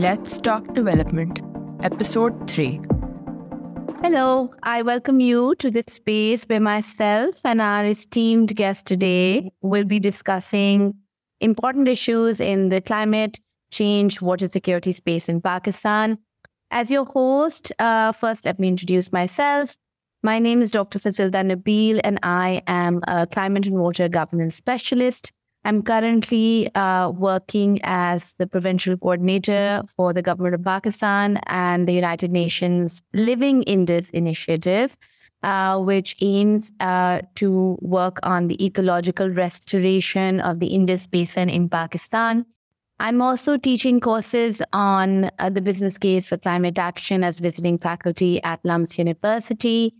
Let's Talk Development, Episode 3. Hello, I welcome you to this space where myself and our esteemed guest today will be discussing important issues in the climate change, water security space in Pakistan. As your host, uh, first let me introduce myself. My name is Dr. Fazilda Nabeel, and I am a climate and water governance specialist. I'm currently uh, working as the provincial coordinator for the government of Pakistan and the United Nations Living Indus initiative, uh, which aims uh, to work on the ecological restoration of the Indus Basin in Pakistan. I'm also teaching courses on uh, the business case for climate action as visiting faculty at LUMS University.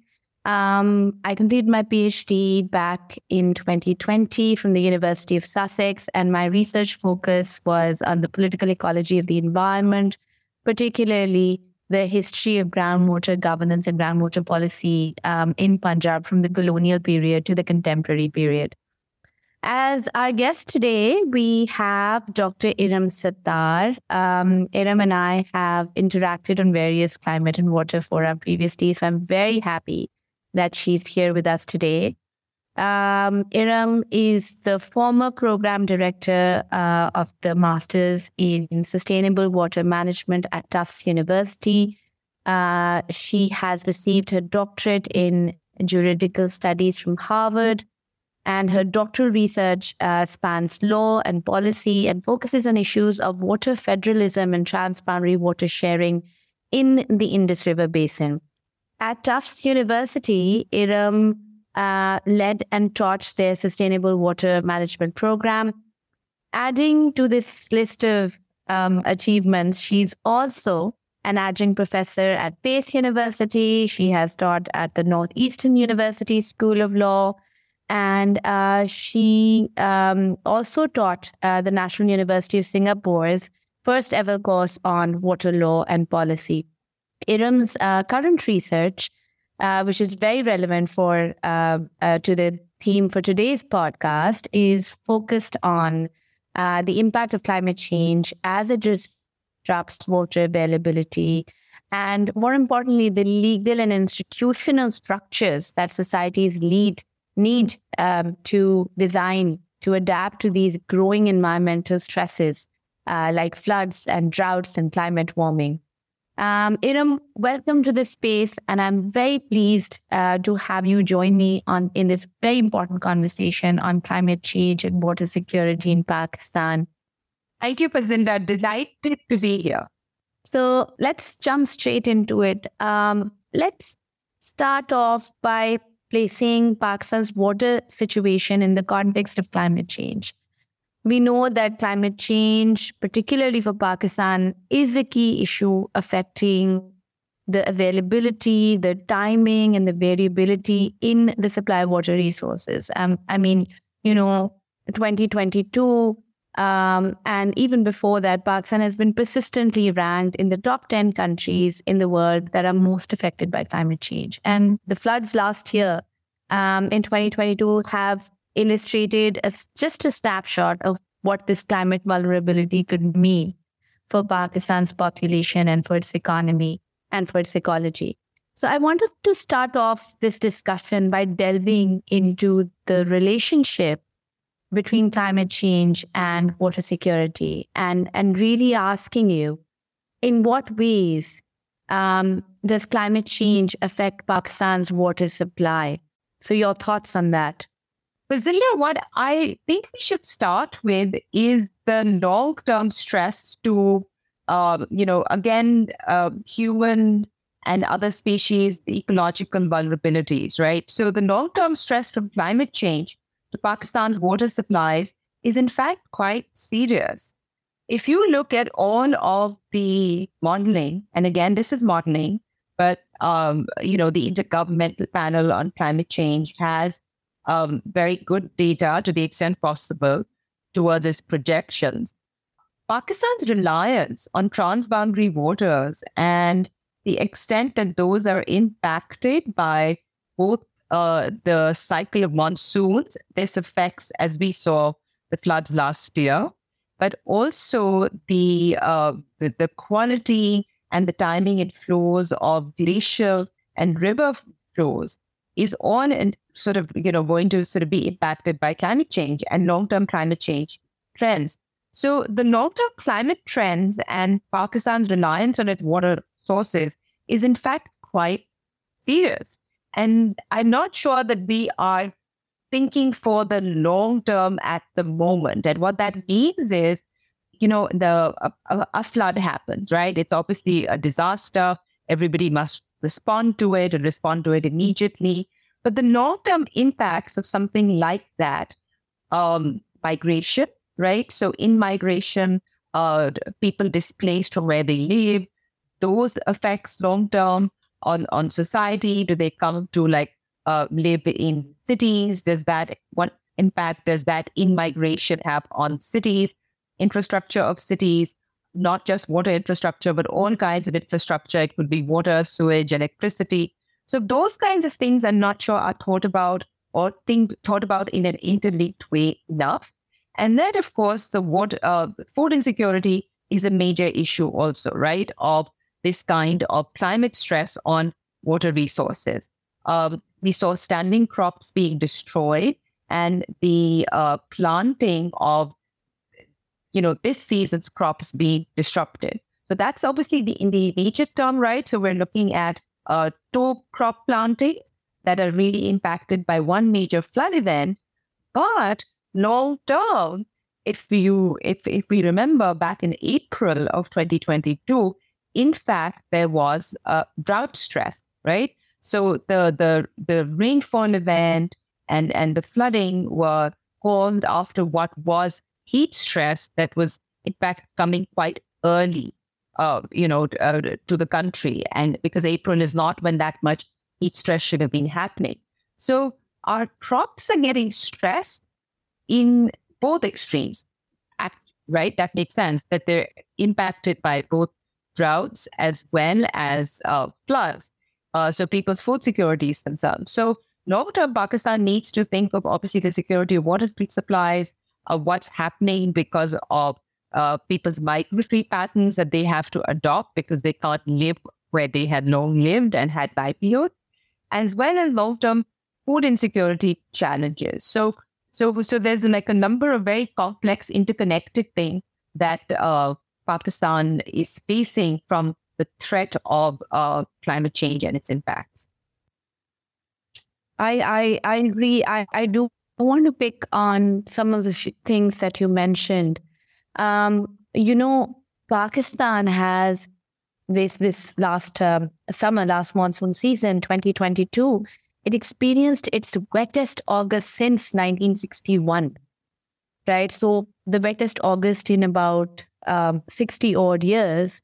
Um, I completed my PhD back in 2020 from the University of Sussex, and my research focus was on the political ecology of the environment, particularly the history of groundwater governance and groundwater policy um, in Punjab from the colonial period to the contemporary period. As our guest today, we have Dr. Erum Sattar. Um, Erum and I have interacted on various climate and water fora previously, so I'm very happy that she's here with us today. Um, Erum is the former program director uh, of the Masters in Sustainable Water Management at Tufts University. Uh, she has received her doctorate in juridical studies from Harvard, and her doctoral research uh, spans law and policy and focuses on issues of water federalism and transboundary water sharing in the Indus River Basin. At Tufts University, Erum uh, led and taught their sustainable water management program. Adding to this list of um, achievements, she's also an adjunct professor at Pace University. She has taught at the Northeastern University School of Law. And uh, she um, also taught uh, the National University of Singapore's first ever course on water law and policy. Erum's uh, current research, uh, which is very relevant for uh, uh to the theme for today's podcast, is focused on uh, the impact of climate change as it disrupts water availability, and more importantly, the legal and institutional structures that societies lead need um, to design to adapt to these growing environmental stresses uh, like floods and droughts and climate warming. Um, Erum, welcome to this space, and I'm very pleased uh, to have you join me on in this very important conversation on climate change and water security in Pakistan. Thank you, Fazilda. Delighted to be here. So let's jump straight into it. Um, let's start off by placing Pakistan's water situation in the context of climate change. We know that climate change, particularly for Pakistan, is a key issue affecting the availability, the timing, and the variability in the supply of water resources. Um, I mean, you know, 2022 um, and even before that, Pakistan has been persistently ranked in the top 10 countries in the world that are most affected by climate change. And the floods last year um, in 2022 have illustrated as just a snapshot of what this climate vulnerability could mean for Pakistan's population and for its economy and for its ecology. So I wanted to start off this discussion by delving into the relationship between climate change and water security and, and really asking you in what ways um, does climate change affect Pakistan's water supply? So, your thoughts on that? Fazilda, what I think we should start with is the long term stress to, uh, you know, again, uh, human and other species, the ecological vulnerabilities, right? So the long term stress from climate change to Pakistan's water supplies is in fact quite serious. If you look at all of the modeling, and again, this is modeling, but um, you know, the Intergovernmental Panel on Climate Change has um, very good data to the extent possible towards its projections. Pakistan's reliance on transboundary waters and the extent that those are impacted by both uh, the cycle of monsoons, this affects, as we saw, the floods last year, but also the, uh, the, the quality and the timing and flows of glacial and river flows is on and sort of you know going to sort of be impacted by climate change and long-term climate change trends. So the long-term climate trends and Pakistan's reliance on its water sources is in fact quite serious. And I'm not sure that we are thinking for the long term at the moment. And what that means is, you know, the a, a flood happens, right? It's obviously a disaster. Everybody must respond to it and respond to it immediately. But the long term impacts of something like that, um, migration, right? So in migration, uh, people displaced from where they live, those effects long term on on society. Do they come to like uh, live in cities? Does that what impact does that in migration have on cities, infrastructure of cities? Not just water infrastructure, but all kinds of infrastructure. It could be water, sewage, electricity. So those kinds of things I'm not sure are thought about or think thought about in an interlinked way enough. And then, of course, the water, uh, food insecurity is a major issue also, right? Of this kind of climate stress on water resources. Um, we saw standing crops being destroyed and the uh, planting of, you know, this season's crops being disrupted. So that's obviously the in the immediate term, right? So we're looking at uh, two crop plantings that are really impacted by one major flood event. But long term, if you if if we remember back in April of 2022, in fact there was a drought stress, right? So the the the rainfall event and and the flooding were caused after what was heat stress that was in fact coming quite early, uh, you know, uh, to the country, and because April is not when that much heat stress should have been happening. So our crops are getting stressed in both extremes, right? That makes sense that they're impacted by both droughts as well as uh, floods. Uh, so people's food security is concerned. So long term, Pakistan needs to think of obviously the security of water supplies, of what's happening because of uh, people's migratory patterns that they have to adopt because they can't live where they had long lived and had livelihoods, as well as long term food insecurity challenges. So, so, so there's like a number of very complex, interconnected things that uh, Pakistan is facing from the threat of uh, climate change and its impacts. I I, I agree. I, I do want to pick on some of the things that you mentioned. Um, you know, Pakistan has this this last uh, summer, last monsoon season, 2022. It experienced its wettest August since 1961. Right, so the wettest August in about um, 60 odd years.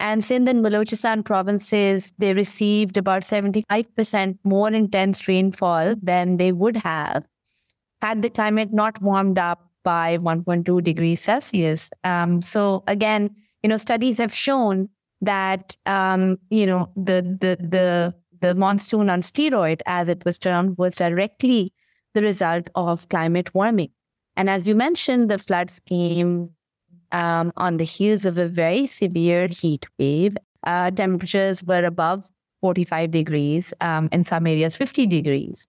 And Sindh and Balochistan provinces, they received about 75% more intense rainfall than they would have had the climate not warmed up by 1.2 degrees Celsius. Um, so again, you know, studies have shown that um, you know the the the the monsoon on steroid, as it was termed, was directly the result of climate warming. And as you mentioned, the floods came um, on the heels of a very severe heat wave. Uh, temperatures were above 45 degrees, um, in some areas 50 degrees.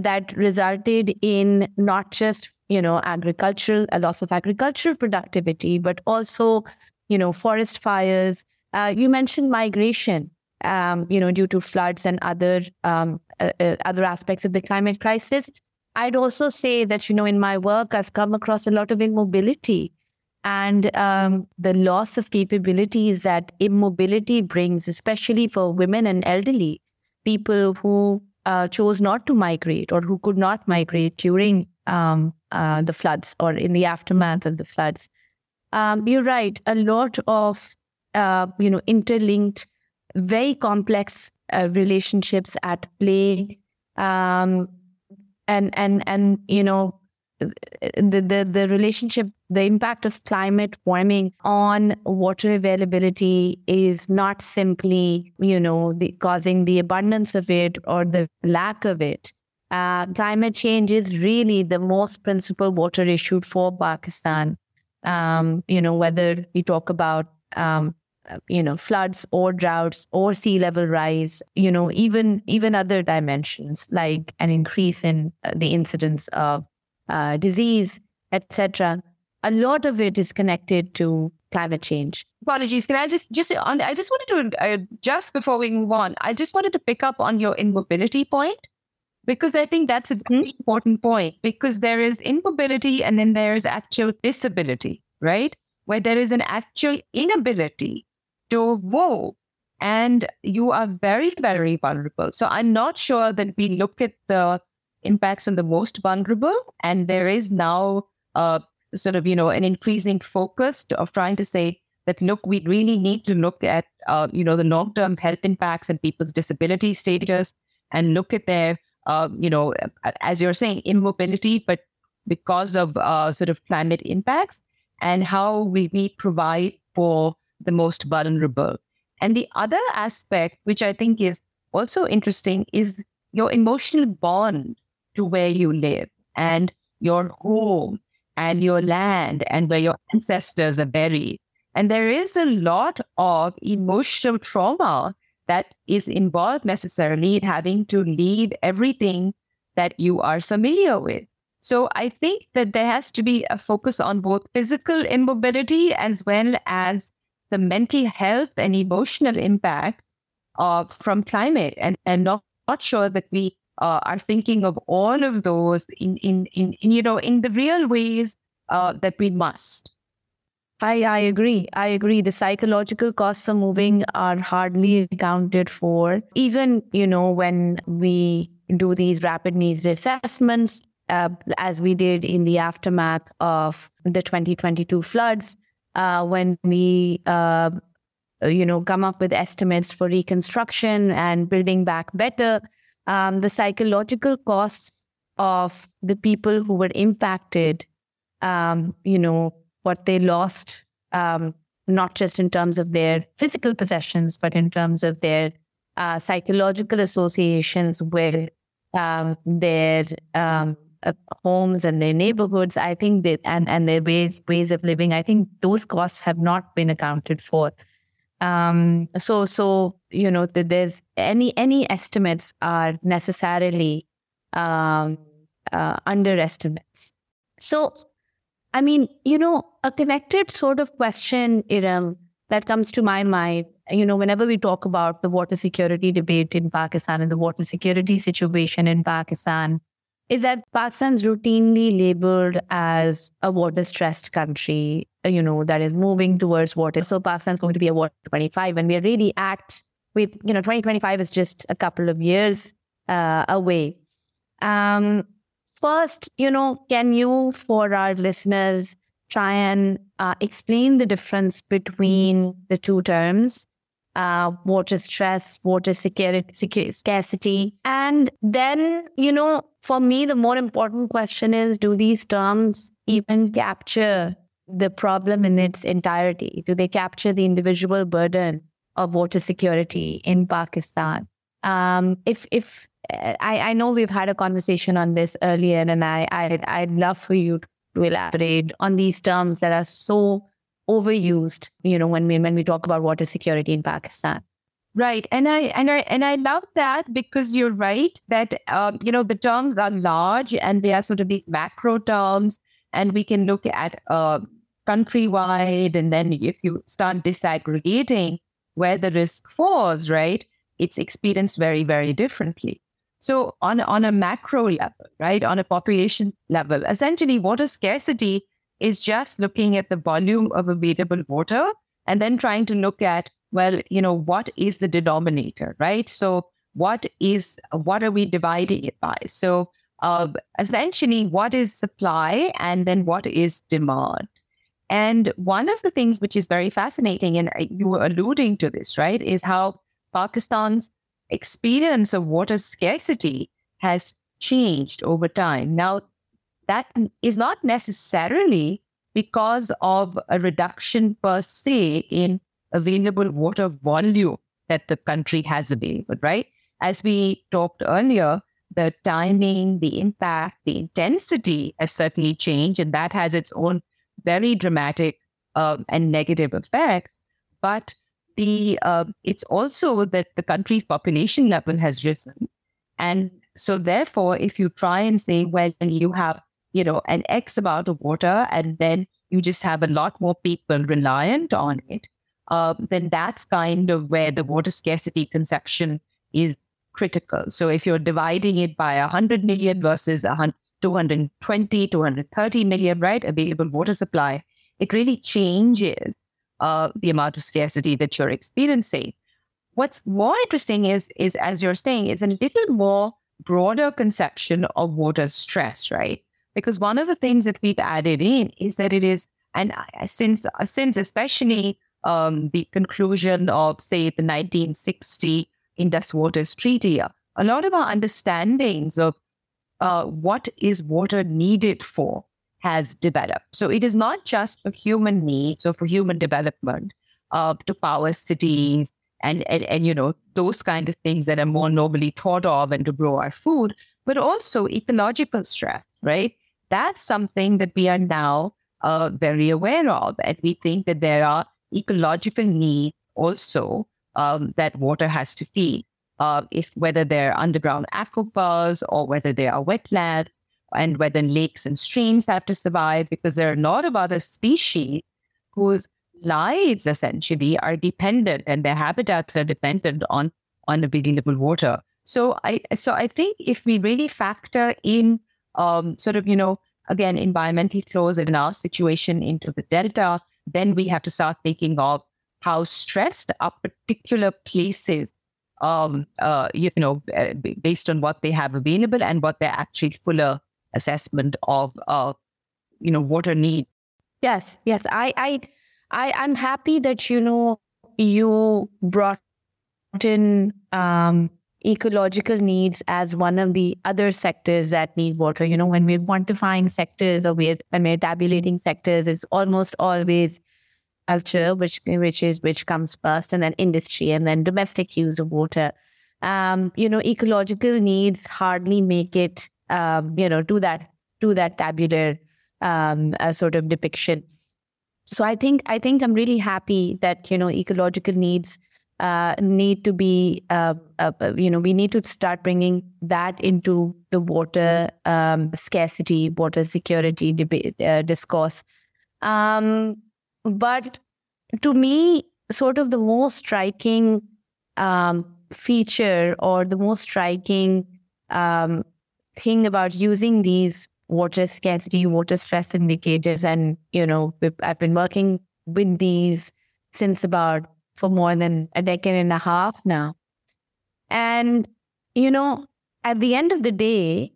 That resulted in not just, you know, agricultural, a loss of agricultural productivity, but also, you know, forest fires. Uh, you mentioned migration, um, you know, due to floods and other um, uh, uh, other aspects of the climate crisis. I'd also say that, you know, in my work, I've come across a lot of immobility and um, the loss of capabilities that immobility brings, especially for women and elderly people who uh, chose not to migrate or who could not migrate during um, uh, the floods or in the aftermath of the floods. Um, you're right. A lot of uh, you know interlinked, very complex uh, relationships at play, um, and and and you know the, the the relationship the impact of climate warming on water availability is not simply, you know, the, causing the abundance of it or the lack of it. Uh, climate change is really the most principal water issue for Pakistan. Um, you know, whether we talk about um, you know floods or droughts or sea level rise you know even even other dimensions like an increase in uh, the incidence of uh, disease etc a lot of it is connected to climate change apologies can i just just on i just wanted to uh, just before we move on i just wanted to pick up on your immobility point because i think that's a very mm-hmm. important point because there is immobility and then there's actual disability right where there is an actual inability to move and you are very, very vulnerable. So I'm not sure that we look at the impacts on the most vulnerable. And there is now uh, sort of, you know, an increasing focus of trying to say that, look, we really need to look at, uh, you know, the long-term health impacts and people's disability status and look at their, uh, you know, as you're saying, immobility, but because of uh, sort of climate impacts and how we, we provide for the most vulnerable. And the other aspect, which I think is also interesting, is your emotional bond to where you live and your home and your land and where your ancestors are buried. And there is a lot of emotional trauma that is involved necessarily in having to leave everything that you are familiar with. So I think that there has to be a focus on both physical immobility as well as the mental health and emotional impact uh, from climate. And I'm not, not sure that we uh, are thinking of all of those in, in, in, in you know, in the real ways uh, that we must. I, I agree. I agree. The psychological costs of moving are hardly accounted for. Even, you know, when we do these rapid needs assessments, uh, as we did in the aftermath of the 2022 floods, uh, when we uh, you know come up with estimates for reconstruction and building back better um, the psychological costs of the people who were impacted um, you know what they lost um, not just in terms of their physical possessions but in terms of their uh, psychological associations with um, their um, uh, homes and their neighborhoods, I think that and and their ways ways of living, I think those costs have not been accounted for. Um, so so you know that there's any any estimates are necessarily um, uh, underestimates. So I mean, you know, a connected sort of question, Erum, that comes to my mind, you know, whenever we talk about the water security debate in Pakistan and the water security situation in Pakistan, is that Pakistan's routinely labeled as a water stressed country, you know, that is moving towards water. So Pakistan's going to be a water 25, and we're really at with, you know, 2025 is just a couple of years uh, away. Um, first, you know, can you, for our listeners, try and uh, explain the difference between the two terms? uh, water stress, water security, scarcity. And then, you know, for me, the more important question is do these terms even capture the problem in its entirety? Do they capture the individual burden of water security in Pakistan? Um, if, if, I, I know we've had a conversation on this earlier, and I, I I'd love for you to elaborate on these terms that are so overused, you know, when we when we talk about water security in Pakistan. Right, and I and I and I love that because you're right that um, you know the terms are large and they are sort of these macro terms, and we can look at uh, countrywide, and then if you start disaggregating where the risk falls, right, it's experienced very very differently. So on on a macro level, right, on a population level, essentially water scarcity is just looking at the volume of available water and then trying to look at, well, you know, what is the denominator, right? So what is, what are we dividing it by? So uh, essentially, what is supply and then what is demand? And one of the things which is very fascinating, and uh, you were alluding to this, right, is how Pakistan's experience of water scarcity has changed over time. Now, that is not necessarily because of a reduction per se in available water volume that the country has available, right? As we talked earlier, the timing, the impact, the intensity has certainly changed, and that has its own very dramatic uh, and negative effects. But the uh, it's also that the country's population level has risen, and so therefore, if you try and say, well, you have you know an X amount of water, and then you just have a lot more people reliant on it, uh, then that's kind of where the water scarcity conception is critical. So if you're dividing it by 100 million versus 220, 230 million, right, available water supply, it really changes uh, the amount of scarcity that you're experiencing. What's more interesting is, is as you're saying, is a little more broader conception of water stress, right? Because one of the things that we've added in is that it is, and since since especially um, the conclusion of, say, the 1960 Indus Waters Treaty, a lot of our understandings of uh, what is water needed for has developed. So it is not just for human needs or for human development uh, to power cities and, and, and, you know, those kind of things that are more normally thought of and to grow our food, but also ecological stress, right? That's something that we are now uh, very aware of. And we think that there are ecological needs also um, that water has to feed. Uh, if whether they're underground aquifers or whether they are wetlands, and whether lakes and streams have to survive, because there are a lot of other species whose lives essentially are dependent and their habitats are dependent on on available water. So I so I think if we really factor in um, sort of you know again environmental flows in our situation into the delta, then we have to start thinking of how stressed are particular places, um, uh, you know, uh, based on what they have available and what their actually fuller assessment of, uh, you know, water needs. Yes, yes, I, I, I, I'm happy that you know you brought in um, ecological needs as one of the other sectors that need water. You know, when we're quantifying sectors or we're, when we're tabulating sectors, it's almost always culture, which which is which comes first, and then industry, and then domestic use of water. Um, you know, ecological needs hardly make it, um, you know, to that to that tabular um, sort of depiction. So I think I think I'm really happy that you know ecological needs uh, need to be, uh, uh, you know, we need to start bringing that into the water um, scarcity, water security debate, uh, discourse. Um, but to me, sort of the most striking um, feature or the most striking um, thing about using these water scarcity, water stress indicators, and you know, I've been working with these since about for more than a decade and a half now. And, you know, at the end of the day,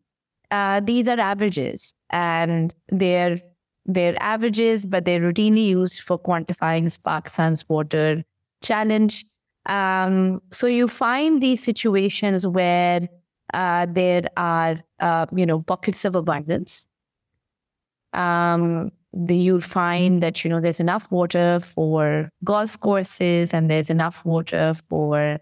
uh, these are averages and they're they're averages, but they're routinely used for quantifying Pakistan's water challenge. Um, so you find these situations where uh, there are, uh, you know, pockets of abundance. Um, the, you'll find that you know there's enough water for golf courses and there's enough water for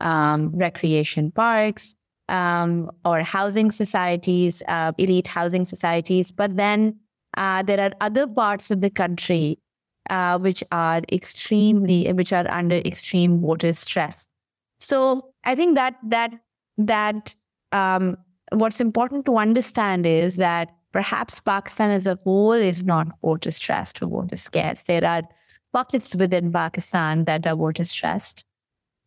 um, recreation parks um, or housing societies, uh, elite housing societies. But then uh, there are other parts of the country uh, which are extremely, which are under extreme water stress. So I think that that that um, what's important to understand is that perhaps Pakistan as a whole is not water stressed or water scarce. There are pockets within Pakistan that are water stressed,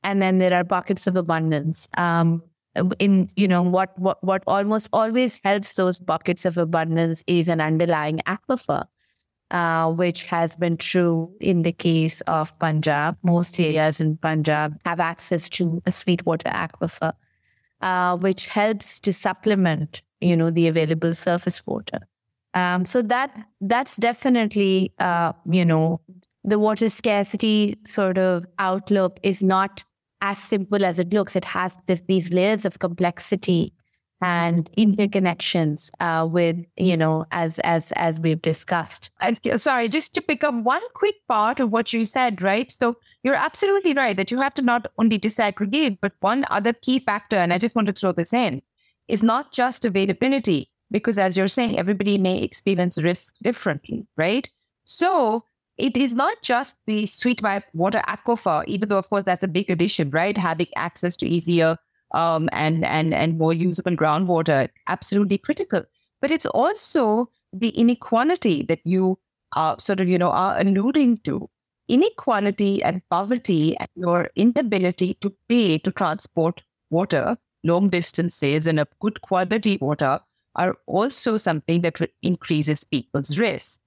and then there are pockets of abundance. Um, in you know what what what almost always helps those buckets of abundance is an underlying aquifer uh, which has been true in the case of Punjab. Most areas in Punjab have access to a sweetwater aquifer, uh, which helps to supplement, you know, the available surface water. Um, so that that's definitely, uh, you know, the water scarcity sort of outlook is not as simple as it looks. It has this, these layers of complexity and interconnections uh, with you know as as as we've discussed. And sorry just to pick up one quick part of what you said right? So you're absolutely right that you have to not only disaggregate but one other key factor and i just want to throw this in is not just availability because as you're saying everybody may experience risk differently right? So it is not just the sweet water aquifer, even though of course that's a big addition, right? Having access to easier um, and and and more usable groundwater, absolutely critical. But it's also the inequality that you uh, sort of you know are alluding to. Inequality and poverty and your inability to pay to transport water long distances and a good quality water are also something that increases people's risk.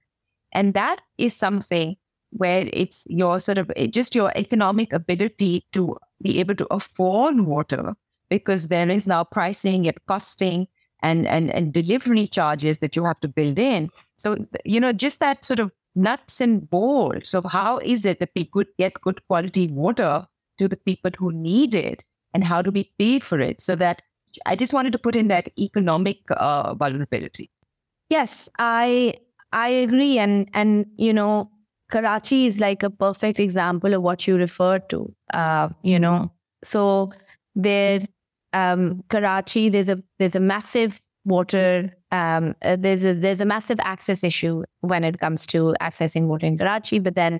And that is something where it's your sort of just your economic ability to be able to afford water because there is now pricing and costing and, and, and delivery charges that you have to build in. So, you know, just that sort of nuts and bolts of how is it that we could get good quality water to the people who need it and how do we pay for it so that I just wanted to put in that economic uh, vulnerability. Yes, I I agree, and and you know, Karachi is like a perfect example of what you referred to. Uh, you know, so there, um, Karachi, there's a there's a massive water. Um, uh, there's a there's a massive access issue when it comes to accessing water in Karachi, but then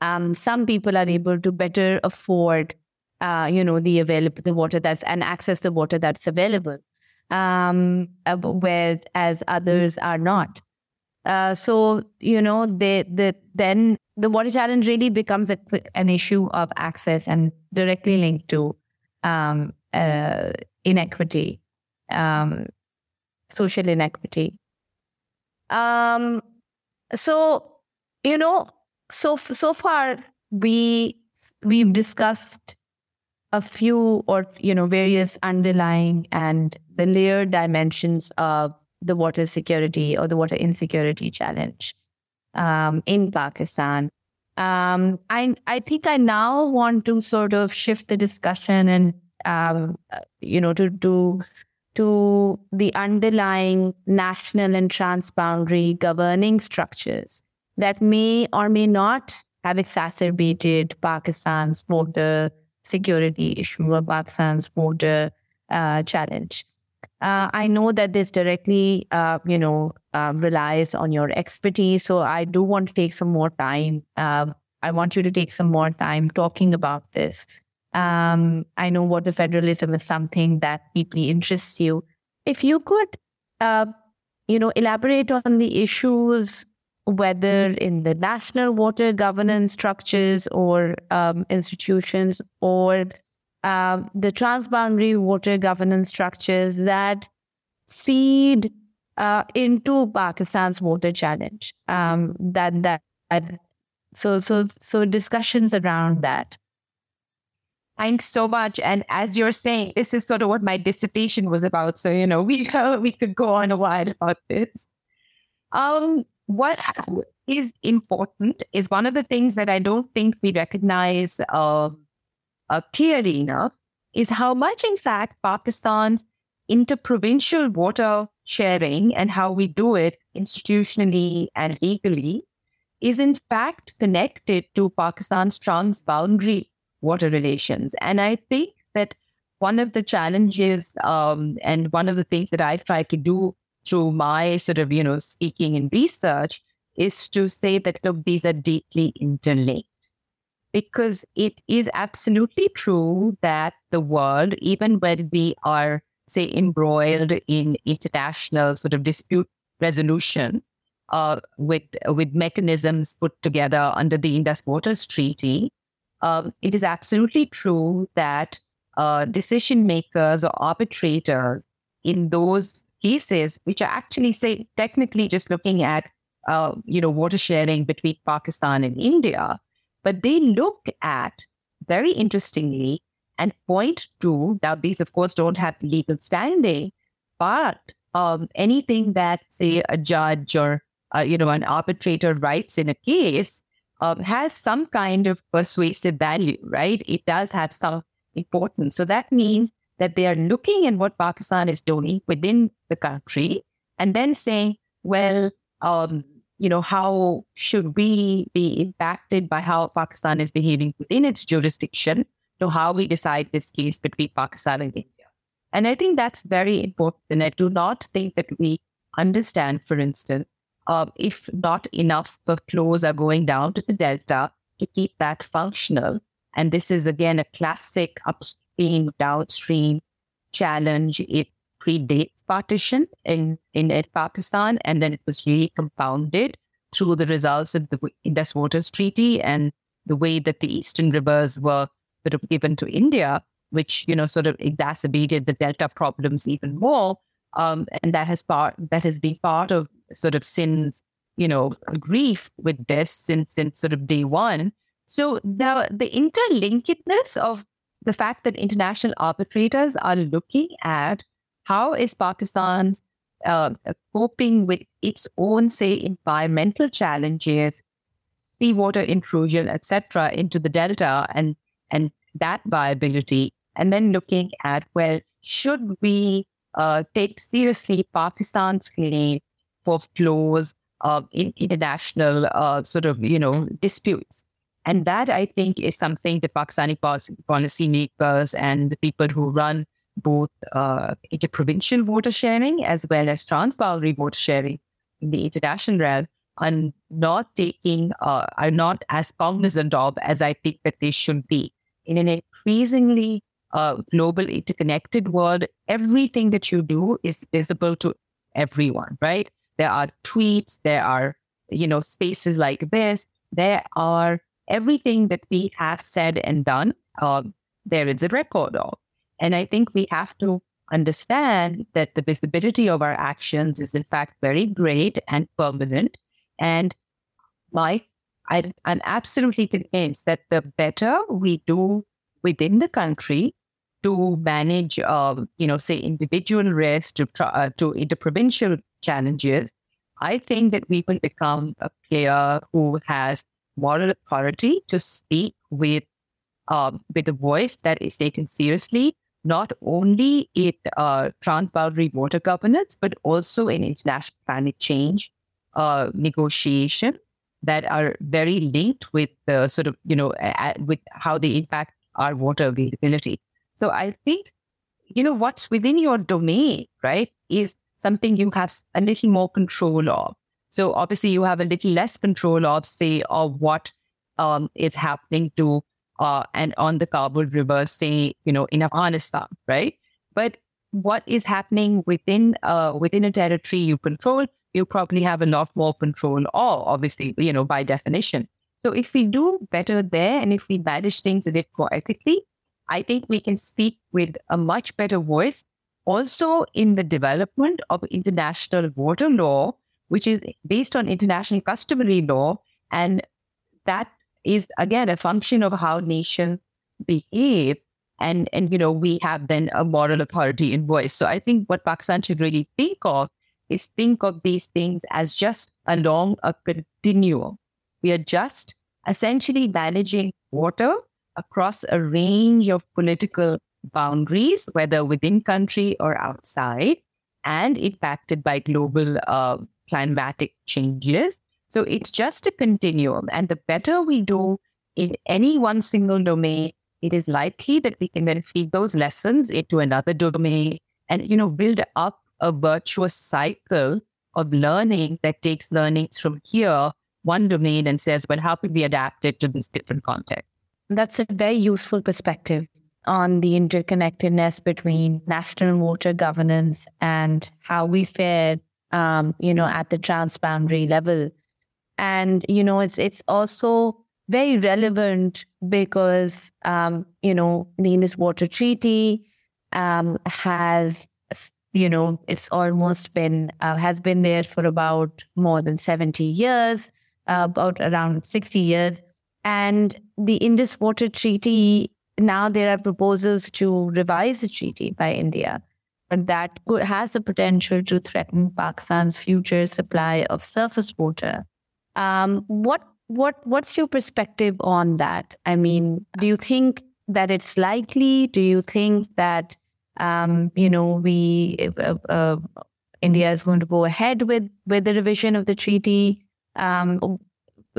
um, some people are able to better afford uh, you know, the available the water that's and access the water that's available, um, whereas others are not. Uh, so you know, they the then the water challenge really becomes a, an issue of access and directly linked to um, uh, inequity, um, social inequity. Um, so you know, so so far we we've discussed a few or you know various underlying and the layered dimensions of the water security or the water insecurity challenge um, in Pakistan. Um, I I think I now want to sort of shift the discussion and um, you know to to to the underlying national and transboundary governing structures that may or may not have exacerbated Pakistan's water security issue or Pakistan's border uh, challenge. Uh, I know that this directly, uh, you know, uh, relies on your expertise. So I do want to take some more time. Um, I want you to take some more time talking about this. Um, I know water federalism is something that deeply interests you. If you could, uh, you know, elaborate on the issues whether in the national water governance structures or um, institutions or uh, the transboundary water governance structures that feed uh, into Pakistan's water challenge. Um, that, that so so so discussions around that. Thanks so much. And as you're saying, this is sort of what my dissertation was about. So you know, we uh, we could go on a while about this. Um, what is important is one of the things that I don't think we recognize uh, uh, clearly enough is how much, in fact, Pakistan's interprovincial water sharing and how we do it institutionally and legally is, in fact, connected to Pakistan's transboundary water relations. And I think that one of the challenges um, and one of the things that I try to do through my sort of, you know, speaking and research is to say that, look, these are deeply interlinked. Because it is absolutely true that the world, even when we are, say, embroiled in international sort of dispute resolution uh, with, with mechanisms put together under the Indus Waters Treaty, um, it is absolutely true that uh, decision makers or arbitrators in those cases, which are actually say technically just looking at uh, you know water sharing between Pakistan and India, but they look at very interestingly and point to now these of course don't have legal standing, but um, anything that say a judge or uh, you know an arbitrator writes in a case um, has some kind of persuasive value, right? It does have some importance. So that means that they are looking at what Pakistan is doing within the country and then saying, well, um, you know, how should we be impacted by how Pakistan is behaving within its jurisdiction to how we decide this case between Pakistan and India? And I think that's very important. And I do not think that we understand, for instance, uh, if not enough flows are going down to the delta to keep that functional. And this is again a classic upstream, downstream challenge. It predates partition in, in, Pakistan, and then it was really compounded through the results of the Indus Waters Treaty and the way that the eastern rivers were sort of given to India, which you know sort of exacerbated the delta problems even more. Um, and that has part that has been part of sort of Sindh's you know grief with this since since sort of day one. So the the interlinkedness of the fact that international arbitrators are looking at how is Pakistan uh, coping with its own, say, environmental challenges, seawater intrusion, etc., into the delta, and and that viability, and then looking at well, should we uh, take seriously Pakistan's claim for flows uh, in international uh, sort of you know disputes? And that I think is something the Pakistani policy makers and the people who run both uh, interprovincial water sharing as well as transboundary water sharing in the international realm are not taking, uh, are not as cognizant of as I think that they should be. In an increasingly uh, global interconnected world, everything that you do is visible to everyone, right? There are tweets, there are, you know, spaces like this, there are everything that we have said and done, um, there is a record of. And I think we have to understand that the visibility of our actions is in fact very great and permanent. And my, I, I'm absolutely convinced that the better we do within the country to manage, um, you know, say individual risks to uh, to interprovincial challenges, I think that we will become a player who has moral authority to speak with um, with a voice that is taken seriously, not only in uh, transboundary water governance, but also in international climate change uh, negotiations that are very linked with the sort of, you know, with how they impact our water availability. So I think, you know, what's within your domain, right, is something you have a little more control of. So obviously, you have a little less control of, say, of what um, is happening to uh, and on the Kabul River, say, you know, in Afghanistan, right? But what is happening within uh, within a territory you control, you probably have a lot more control of, obviously, you know, by definition. So if we do better there and if we manage things a bit more ethically, I think we can speak with a much better voice also in the development of international water law which is based on international customary law. And that is, again, a function of how nations behave. And, and, you know, we have then a moral authority in voice. So I think what Pakistan should really think of is think of these things as just along a continuum. We are just essentially managing water across a range of political boundaries, whether within country or outside, and impacted by global uh, climatic changes. So it's just a continuum. And the better we do in any one single domain, it is likely that we can then feed those lessons into another domain and, you know, build up a virtuous cycle of learning that takes learnings from here, one domain, and says, well, how could we adapt it to this different context? That's a very useful perspective on the interconnectedness between national water governance and how we fare um, you know, at the transboundary level. And, you know, it's it's also very relevant because, um, you know, the Indus Water Treaty um, has, you know, it's almost been, uh, has been there for about more than 70 years, uh, about around 60 years. And the Indus Water Treaty, now there are proposals to revise the treaty by India but that has the potential to threaten Pakistan's future supply of surface water. Um, what what what's your perspective on that? I mean, do you think that it's likely? Do you think that um, you know we uh, uh, India is going to go ahead with with the revision of the treaty? Um,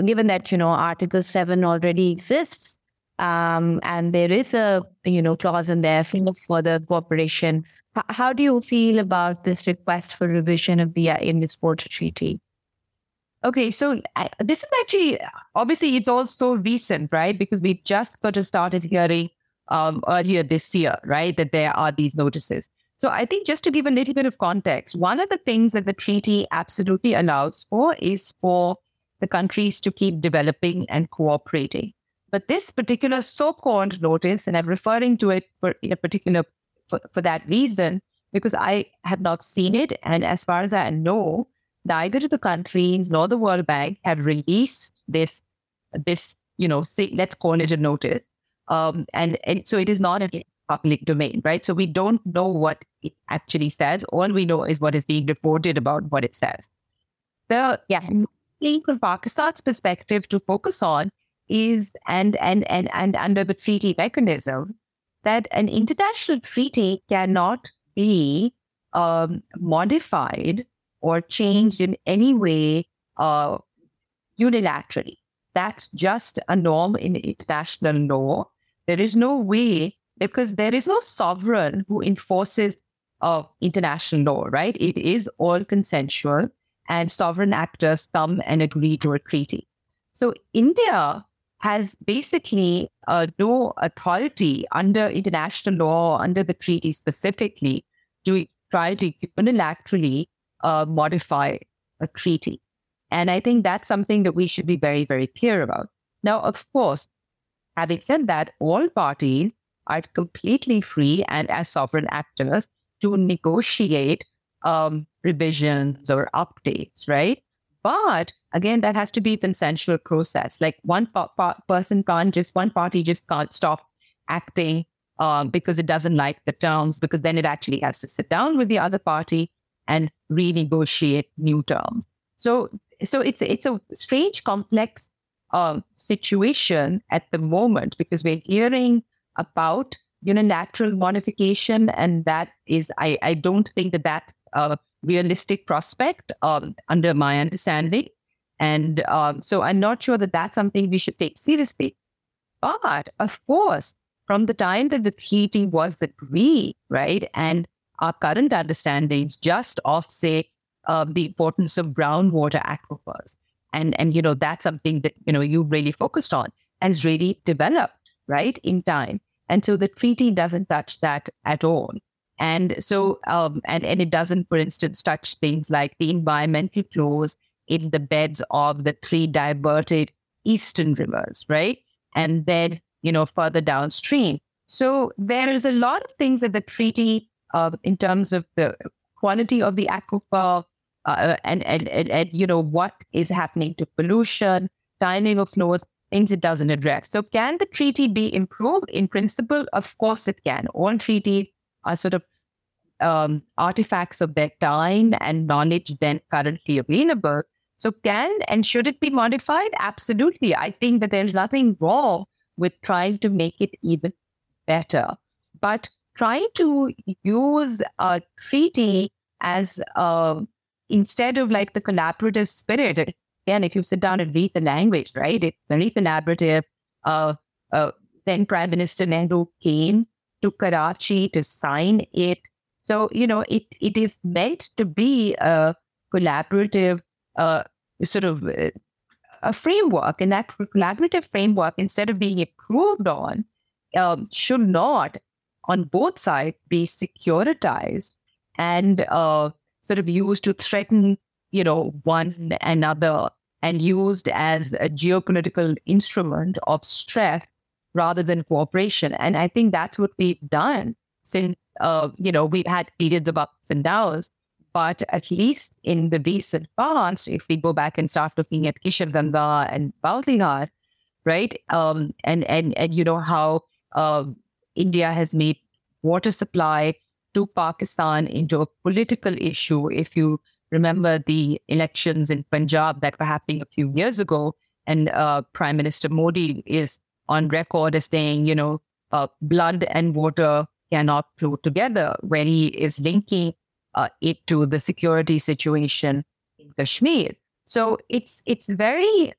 given that you know Article Seven already exists, um, and there is a you know clause in there for further cooperation. H- how do you feel about this request for revision of the uh, Water Treaty? Okay, so I, this is actually obviously it's also recent, right? Because we just sort of started hearing um, earlier this year, right, that there are these notices. So I think just to give a little bit of context, one of the things that the treaty absolutely allows for is for the countries to keep developing and cooperating. But this particular so-called notice, and I'm referring to it for in a particular for, for that reason, because I have not seen it, and as far as I know, neither the countries nor the World Bank have released this this you know say, let's call it a notice, um, and and so it is not in public domain, right? So we don't know what it actually says. All we know is what is being reported about what it says. The yeah, thing from Pakistan's perspective to focus on is and and and and under the treaty mechanism that an international treaty cannot be um, modified or changed in any way uh, unilaterally. That's just a norm in international law. There is no way because there is no sovereign who enforces uh, international law, right? It is all consensual, and sovereign actors come and agree to a treaty. So India has basically uh, no authority under international law, under the treaty specifically, to try to unilaterally uh, modify a treaty. And I think that's something that we should be very, very clear about. Now, of course, having said that, all parties are completely free and as sovereign actors to negotiate um, revisions or updates, right? But again, that has to be a consensual process. Like one pa- pa- person can't just, one party just can't stop acting um, because it doesn't like the terms, because then it actually has to sit down with the other party and renegotiate new terms. So, so it's it's a strange, complex um, situation at the moment because we're hearing about unilateral modification, and that is, I, I don't think that that's a realistic prospect um, under my understanding. And um, so I'm not sure that that's something we should take seriously. But of course, from the time that the treaty was agreed, right, and our current understandings just of, say, uh, the importance of groundwater aquifers, and and you know that's something that you know you really focused on and has really developed right in time and so the treaty doesn't touch that at all. And so, um, and, and it doesn't, for instance, touch things like the environmental flows in the beds of the three diverted eastern rivers, right? And then, you know, further downstream. So there is a lot of things that the treaty, uh, in terms of the quality of the aquifer, uh, and, and, and, and, you know, what is happening to pollution, timing of flows, things it doesn't address. So, can the treaty be improved? In principle, of course it can. All treaties are sort of um, artifacts of their time and knowledge then currently available. So, can and should it be modified? Absolutely. I think that there's nothing wrong with trying to make it even better. But trying to use a treaty as uh, instead of like the collaborative spirit, again, if you sit down and read the language, right, it's very collaborative. Uh, uh, then Prime Minister Nehru came to Karachi to sign it. So, you know, it, it is meant to be a collaborative uh, sort of uh, a framework. And that collaborative framework, instead of being improved on, um, should not, on both sides, be securitized and uh, sort of used to threaten you know, one another and used as a geopolitical instrument of stress rather than cooperation. And I think that's what we've done since, uh, you know, we've had periods of ups and downs. But at least in the recent past, if we go back and start looking at Kishanganga and Baglihar, right, um, and and and you know how uh, India has made water supply to Pakistan into a political issue. If you remember the elections in Punjab that were happening a few years ago, and uh, Prime Minister Modi is on record as saying, you know, uh, blood and water cannot flow together, when he is linking uh, it to the security situation in Kashmir. So it's it's very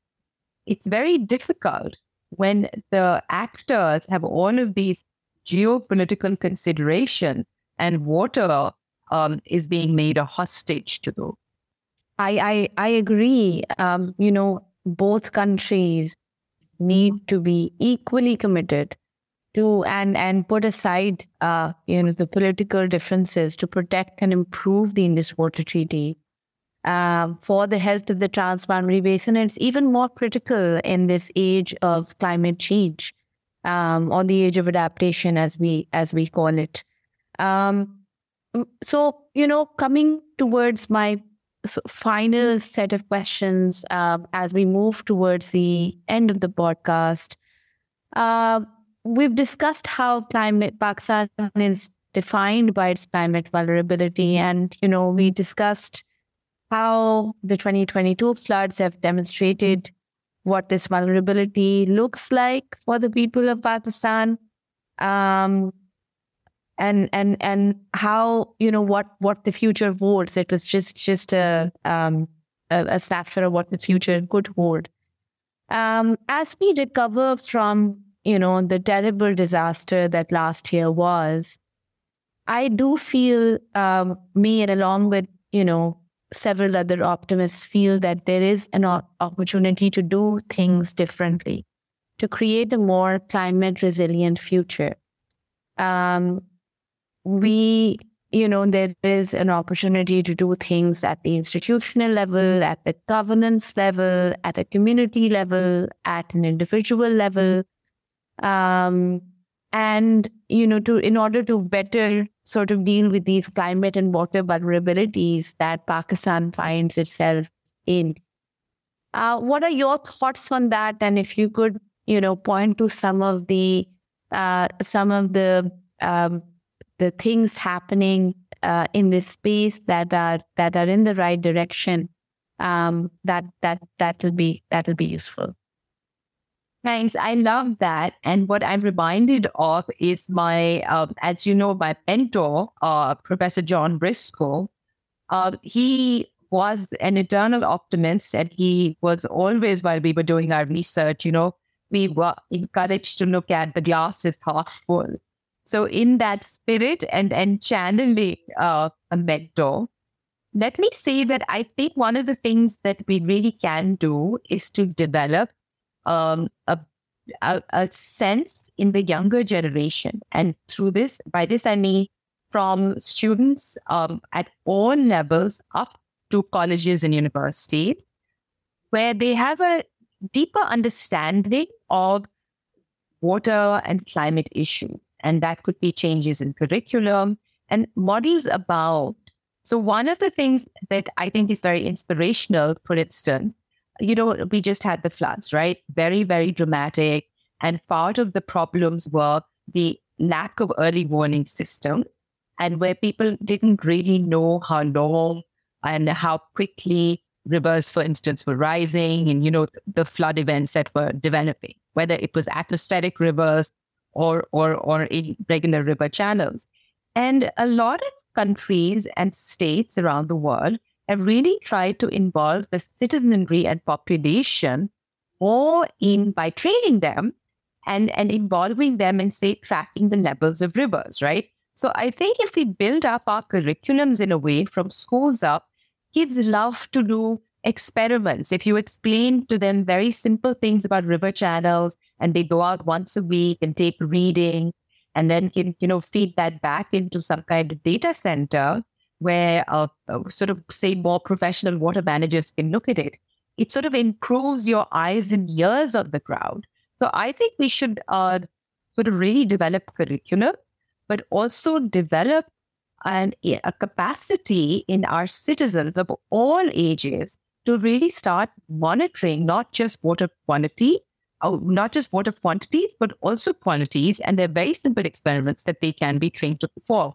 it's very difficult when the actors have all of these geopolitical considerations and water um, is being made a hostage to those. I I, I agree. Um, you know, both countries need to be equally committed to and and put aside uh, you know the political differences to protect and improve the Indus Water Treaty um, for the health of the Trans-Boundary Basin. It's even more critical in this age of climate change, um, the age of adaptation, as we as we call it. Um, so you know, coming towards my final set of questions um, as we move towards the end of the podcast. Uh, we've discussed how climate Pakistan is defined by its climate vulnerability, and you know, we discussed how the 2022 floods have demonstrated what this vulnerability looks like for the people of Pakistan. Um, and and and how you know what what the future holds. It was just just a um, a, a snapshot of what the future could hold. Um, as we recover from you know the terrible disaster that last year was, I do feel um, me and along with you know several other optimists feel that there is an opportunity to do things differently, to create a more climate resilient future. Um, we, you know, there is an opportunity to do things at the institutional level, at the governance level, at a community level, at an individual level. Um, and, you know, to in order to better sort of deal with these climate and water vulnerabilities that Pakistan finds itself in. Uh, what are your thoughts on that? And if you could, you know, point to some of the uh, some of the um, the things happening uh, in this space that are that are in the right direction, um, that that that will be that will be useful. Thanks. I love that. And what I'm reminded of is my, uh, as you know, my mentor, uh, Professor John Briscoe. Uh, he was an eternal optimist, and he was always, while we were doing our research, you know, we were encouraged to look at the glass is half full. So, in that spirit and and channeling uh, a mentor, let me say that I think one of the things that we really can do is to develop um, a, a, a sense in the younger generation. And through this, by this, I mean from students um, at all levels up to colleges and universities, where they have a deeper understanding of water and climate issues. And that could be changes in curriculum and models about. So, one of the things that I think is very inspirational, for instance, you know, we just had the floods, right? Very, very dramatic. And part of the problems were the lack of early warning systems and where people didn't really know how long and how quickly rivers, for instance, were rising and, you know, the flood events that were developing, whether it was atmospheric rivers or, or, or in regular river channels. And a lot of countries and states around the world have really tried to involve the citizenry and population more in by training them and, and involving them in, say, tracking the levels of rivers, right? So I think if we build up our curriculums in a way from schools up, kids love to do experiments. If you explain to them very simple things about river channels and they go out once a week and take readings and then can, you know, feed that back into some kind of data center, where uh, uh, sort of say more professional water managers can look at it, it sort of improves your eyes and ears of the crowd. So I think we should uh, sort of really develop curriculum, but also develop an, a capacity in our citizens of all ages to really start monitoring not just water quantity, uh, not just water quantities, but also quantities. And they're very simple experiments that they can be trained to perform.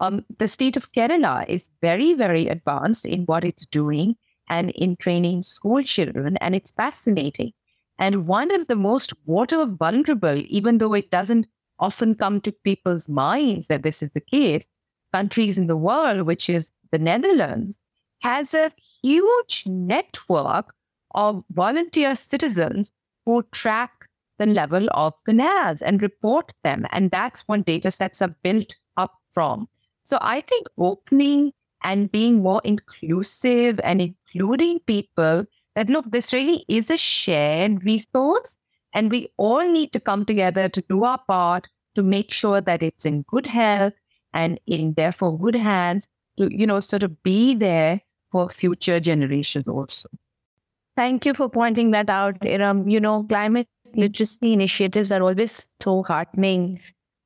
Um, the state of Kerala is very, very advanced in what it's doing and in training school children, and it's fascinating. And one of the most water vulnerable, even though it doesn't often come to people's minds that this is the case, countries in the world, which is the Netherlands, has a huge network of volunteer citizens who track the level of canals and report them. And that's what data sets are built up from. So I think opening and being more inclusive and including people that look, this really is a shared resource, and we all need to come together to do our part to make sure that it's in good health and in therefore good hands to, you know, sort of be there for future generations also. Thank you for pointing that out, Erum. You know, climate literacy initiatives are always so heartening.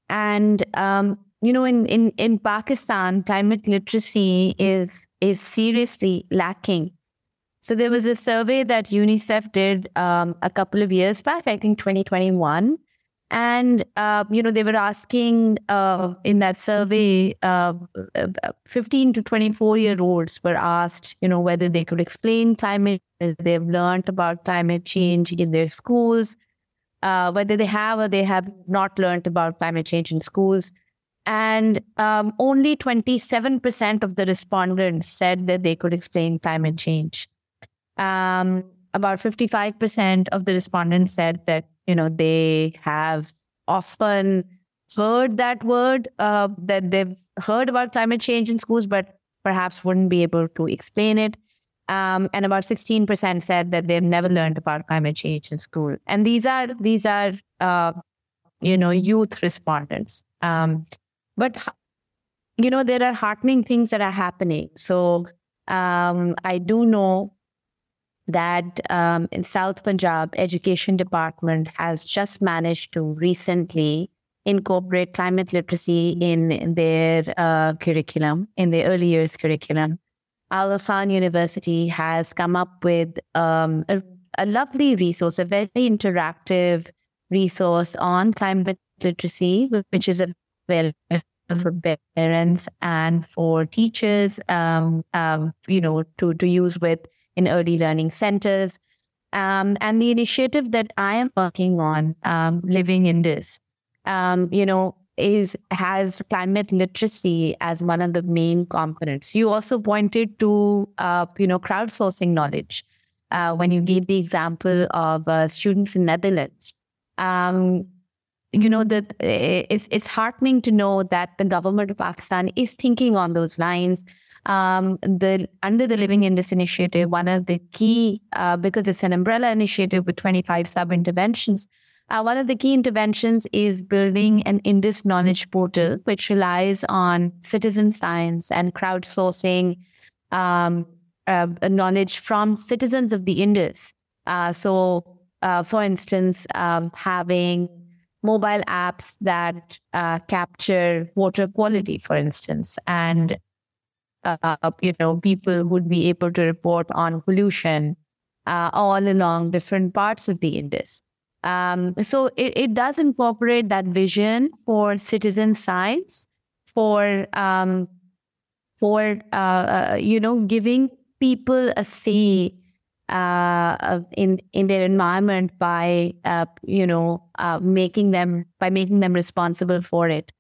And um, you know, in, in, in Pakistan, climate literacy is is seriously lacking. So there was a survey that UNICEF did um, a couple of years back, I think 2021, and, uh, you know, they were asking uh, in that survey, uh, 15 to 24 year olds were asked, you know, whether they could explain climate, they've learned about climate change in their schools, uh, whether they have or they have not learned about climate change in schools. And um, only 27% of the respondents said that they could explain climate change. Um, about 55% of the respondents said that you know they have often heard that word uh, that they've heard about climate change in schools but perhaps wouldn't be able to explain it. Um, and about 16% said that they've never learned about climate change in school. And these are these are uh, you know youth respondents. Um, but you know there are heartening things that are happening so um, i do know that um, in South Punjab, education department has just managed to recently incorporate climate literacy in, in their uh, curriculum, in the early years curriculum. Aga Khan University has come up with um, a, a lovely resource, a very interactive resource on climate literacy, which is available for parents and for teachers, um, um, you know, to, to use with in early learning centers. Um, and the initiative that I am working on, um, Living Indus, um, you know, is has climate literacy as one of the main components. You also pointed to, uh, you know, crowdsourcing knowledge uh, when you gave the example of uh, students in Netherlands. Um, you know that eh, it's it's heartening to know that the government of Pakistan is thinking on those lines um, the under the Living Indus initiative, one of the key, uh, because it's an umbrella initiative with 25 sub interventions, uh, one of the key interventions is building an Indus knowledge portal, which relies on citizen science and crowdsourcing um, uh, knowledge from citizens of the Indus. Uh, so, uh, for instance, um, having mobile apps that uh, capture water quality, for instance, and uh, you know, people would be able to report on pollution uh, all along different parts of the Indus. Um, so it, it does incorporate that vision for citizen science, for um, for uh, uh you know giving people a say uh, in in their environment by uh, you know making them by making them responsible for it.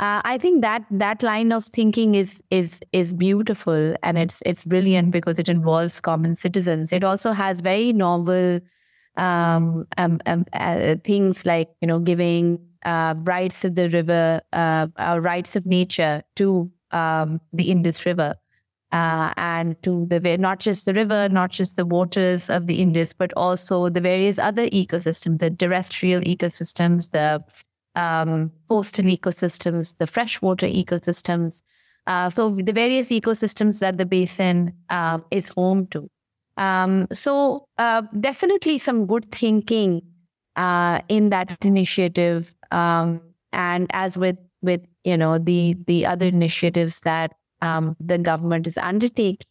Uh, I think that that line of thinking is is is beautiful and it's it's brilliant because it involves common citizens. It also has very novel um, um, um uh, things like you know giving uh, rights of the river, uh, uh, rights of nature to um, the Indus River. Uh, and to the not just the river, not just the waters of the Indus, but also the various other ecosystems, the terrestrial ecosystems, the um, coastal ecosystems, the freshwater ecosystems. Uh, so the various ecosystems that the basin uh, is home to. Um, so uh, definitely some good thinking uh, in that initiative, um, and as with with you know the the other initiatives that um, the government is undertaking,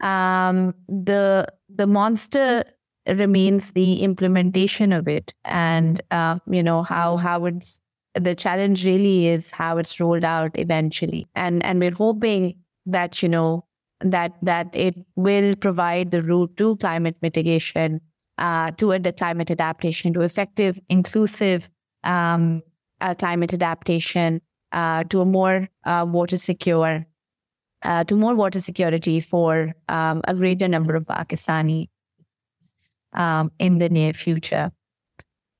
um, the the monster remains the implementation of it. And uh, you know how how it's the challenge really is how it's rolled out eventually. And and we're hoping that you know that that it will provide the route to climate mitigation uh, to the climate adaptation to effective inclusive um, uh, climate adaptation uh, to a more uh, water secure uh, to more water security for um, a greater number of Pakistani um, in the near future.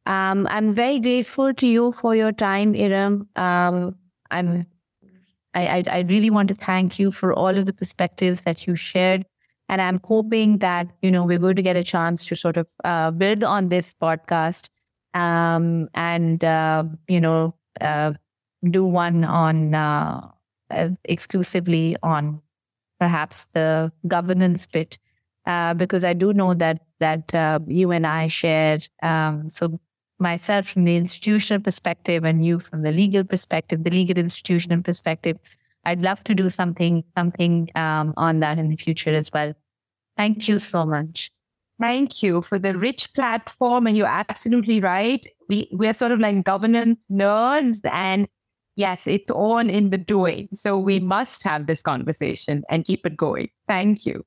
Um, I'm very grateful to you for your time, Erum. Um, I'm, I, I, really want to thank you for all of the perspectives that you shared And I'm hoping that, you know, we're going to get a chance to sort of uh, build on this podcast um, and, uh, you know, uh, do one on uh, uh, exclusively on perhaps the governance bit, uh, because I do know that that you and I shared. Um, so myself from the institutional perspective and you from the legal perspective, the legal institutional perspective. I'd love to do something something um, on that in the future as well. Thank you so much. Thank you for the rich platform, and you're absolutely right. We we're sort of like governance nerds, and yes, it's on in the doing. So we must have this conversation and keep it going. Thank you.